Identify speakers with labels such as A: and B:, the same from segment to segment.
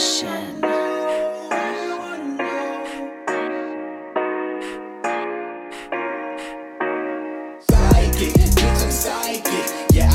A: motion.
B: Psychic, bitch, I'm psychic. Yeah,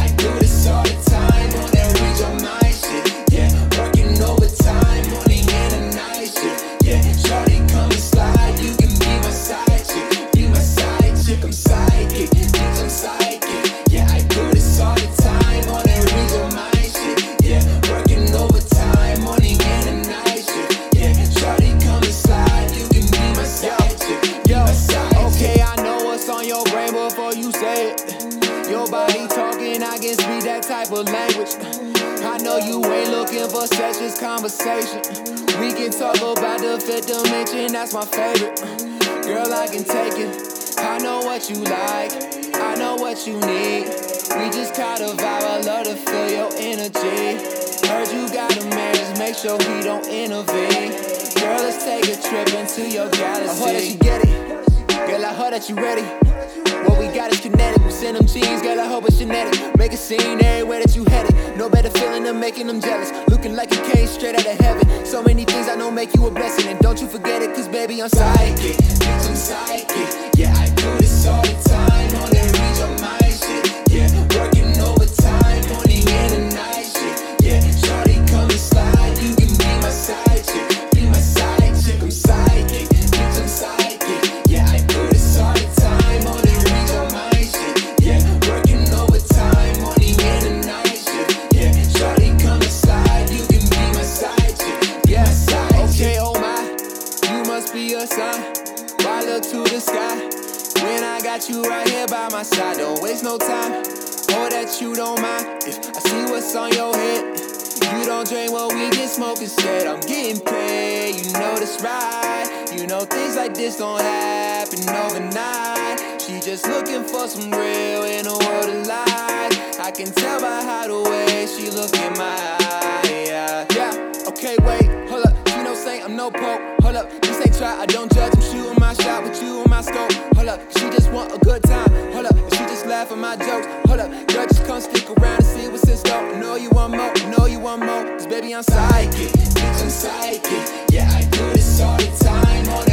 B: can
C: speak that type of language. I know you ain't looking for such as conversation. We can talk about the fifth dimension, that's my favorite. Girl, I can take it. I know what you like, I know what you need. We just caught a vibe, I love to feel your energy. Heard you got a man, just make sure he don't intervene. Girl, let's take a trip into your galaxy. I heard that you get it. Girl, I heard that you ready. What we got is kinetic. We send them genes, girl, I hope it's genetic. Make a scene everywhere that you headed. No better feeling than making them jealous. Looking like you came straight out of heaven. So many things I know make you a blessing. And don't you forget it, cause baby, I'm psychic.
B: bitch, I'm psychic. Be a
C: sign. Why look to the sky? When I got you right here by my side, don't waste no time. Hope that you don't mind if I see what's on your head. You don't drink what we get smoke instead. I'm getting paid, you know that's right. You know things like this don't happen overnight. She just looking for some real in a world of lies. I can tell by how the way she look in my eye. Yeah, okay, wait, hold up. She no saint, I'm no pope. Hold up, this ain't try, I don't judge. I'm shooting my shot with you on my scope. Hold up, she just want a good time. Hold up, she just laugh at my jokes. Hold up, girl, just come stick around and see what's in store. I know you want more, I know you want more. Cause baby, I'm psychic.
B: bitch, I'm psychic. Yeah, I do this all the time. On